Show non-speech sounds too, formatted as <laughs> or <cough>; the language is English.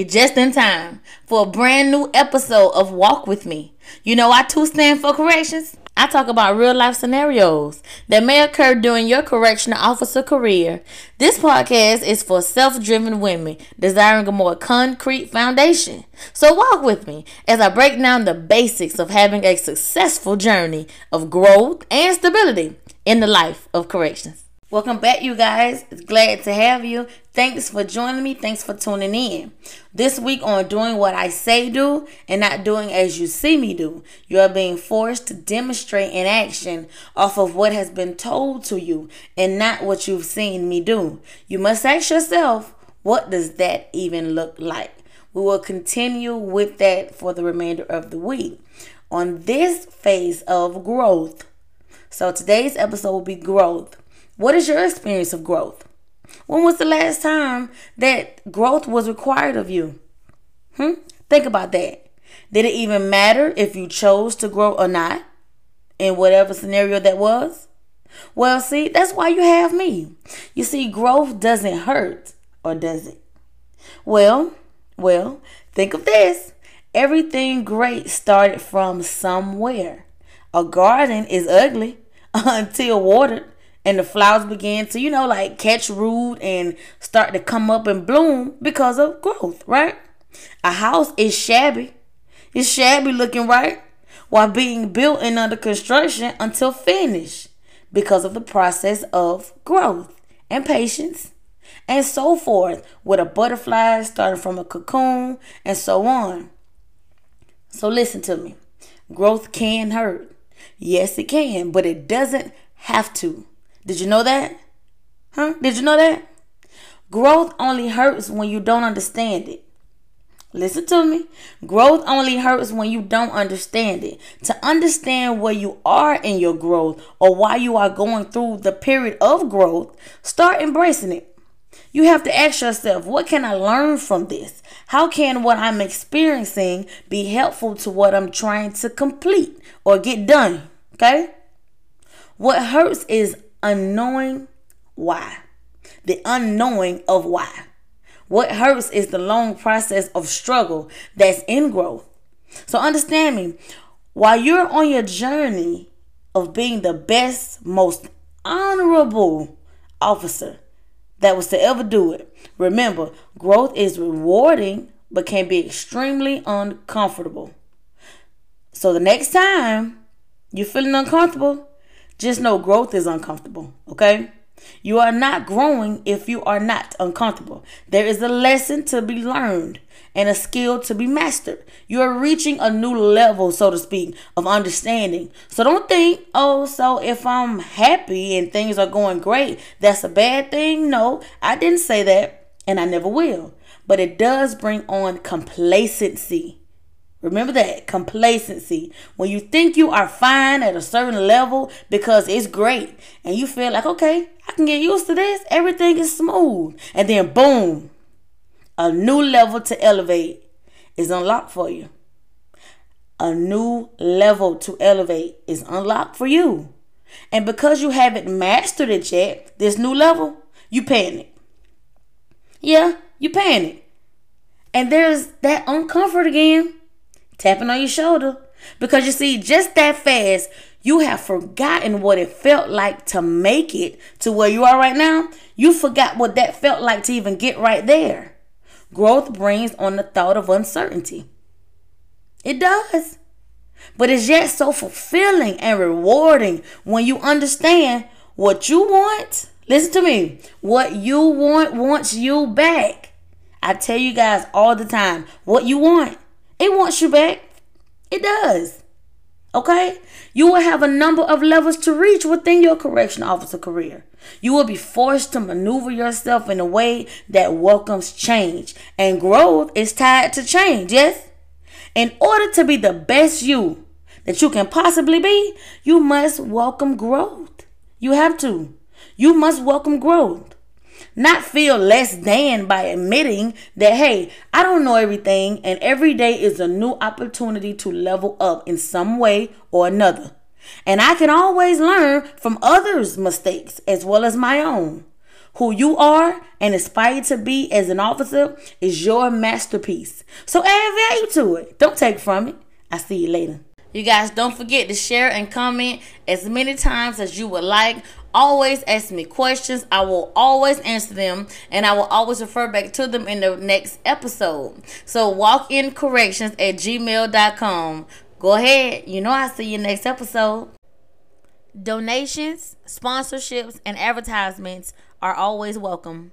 You're just in time for a brand new episode of Walk With Me. You know I two stand for corrections? I talk about real life scenarios that may occur during your correctional officer career. This podcast is for self driven women desiring a more concrete foundation. So walk with me as I break down the basics of having a successful journey of growth and stability in the life of corrections. Welcome back, you guys. Glad to have you. Thanks for joining me. Thanks for tuning in. This week on Doing What I Say Do and Not Doing As You See Me Do, you are being forced to demonstrate in action off of what has been told to you and not what you've seen me do. You must ask yourself, what does that even look like? We will continue with that for the remainder of the week on this phase of growth. So today's episode will be growth. What is your experience of growth? When was the last time that growth was required of you? Hmm? Think about that. Did it even matter if you chose to grow or not in whatever scenario that was? Well, see, that's why you have me. You see, growth doesn't hurt, or does it? Well, well, think of this. Everything great started from somewhere. A garden is ugly <laughs> until watered and the flowers began to, you know, like catch root and start to come up and bloom because of growth, right? A house is shabby. It's shabby looking, right? While being built and under construction until finished because of the process of growth and patience and so forth, with a butterfly starting from a cocoon and so on. So listen to me. Growth can hurt. Yes, it can, but it doesn't have to. Did you know that? Huh? Did you know that? Growth only hurts when you don't understand it. Listen to me. Growth only hurts when you don't understand it. To understand where you are in your growth or why you are going through the period of growth, start embracing it. You have to ask yourself, what can I learn from this? How can what I'm experiencing be helpful to what I'm trying to complete or get done? Okay? What hurts is unknowing why. The unknowing of why. What hurts is the long process of struggle that's in growth. So understand me, while you're on your journey of being the best, most honorable officer that was to ever do it, remember, growth is rewarding but can be extremely uncomfortable. So the next time you're feeling uncomfortable, just know growth is uncomfortable, okay? You are not growing if you are not uncomfortable. There is a lesson to be learned and a skill to be mastered. You are reaching a new level, so to speak, of understanding. So don't think, oh, so if I'm happy and things are going great, that's a bad thing. No, I didn't say that, and I never will. But it does bring on complacency. Remember that complacency. When you think you are fine at a certain level because it's great and you feel like, okay, I can get used to this, everything is smooth. And then, boom, a new level to elevate is unlocked for you. A new level to elevate is unlocked for you. And because you haven't mastered it yet, this new level, you panic. Yeah, you panic. And there's that uncomfort again tapping on your shoulder. Because you see, just that fast, you have forgotten what it felt like to make it to where you are right now. You forgot what that felt like to even get right there. Growth brings on the thought of uncertainty. It does. But it's yet so fulfilling and rewarding when you understand what you want. Listen to me. What you want wants you back. I tell you guys all the time what you want it wants you back. It does. Okay? You will have a number of levels to reach within your correction officer career. You will be forced to maneuver yourself in a way that welcomes change. And growth is tied to change, yes? In order to be the best you that you can possibly be, you must welcome growth. You have to. You must welcome growth not feel less than by admitting that, hey, I don't know everything, and every day is a new opportunity to level up in some way or another. And I can always learn from others' mistakes as well as my own. who you are and aspire to be as an officer is your masterpiece. So add value to it. Don't take from it. I see you later. You guys don't forget to share and comment as many times as you would like. Always ask me questions. I will always answer them and I will always refer back to them in the next episode. So walk in corrections at gmail.com. Go ahead. You know I'll see you next episode. Donations, sponsorships, and advertisements are always welcome.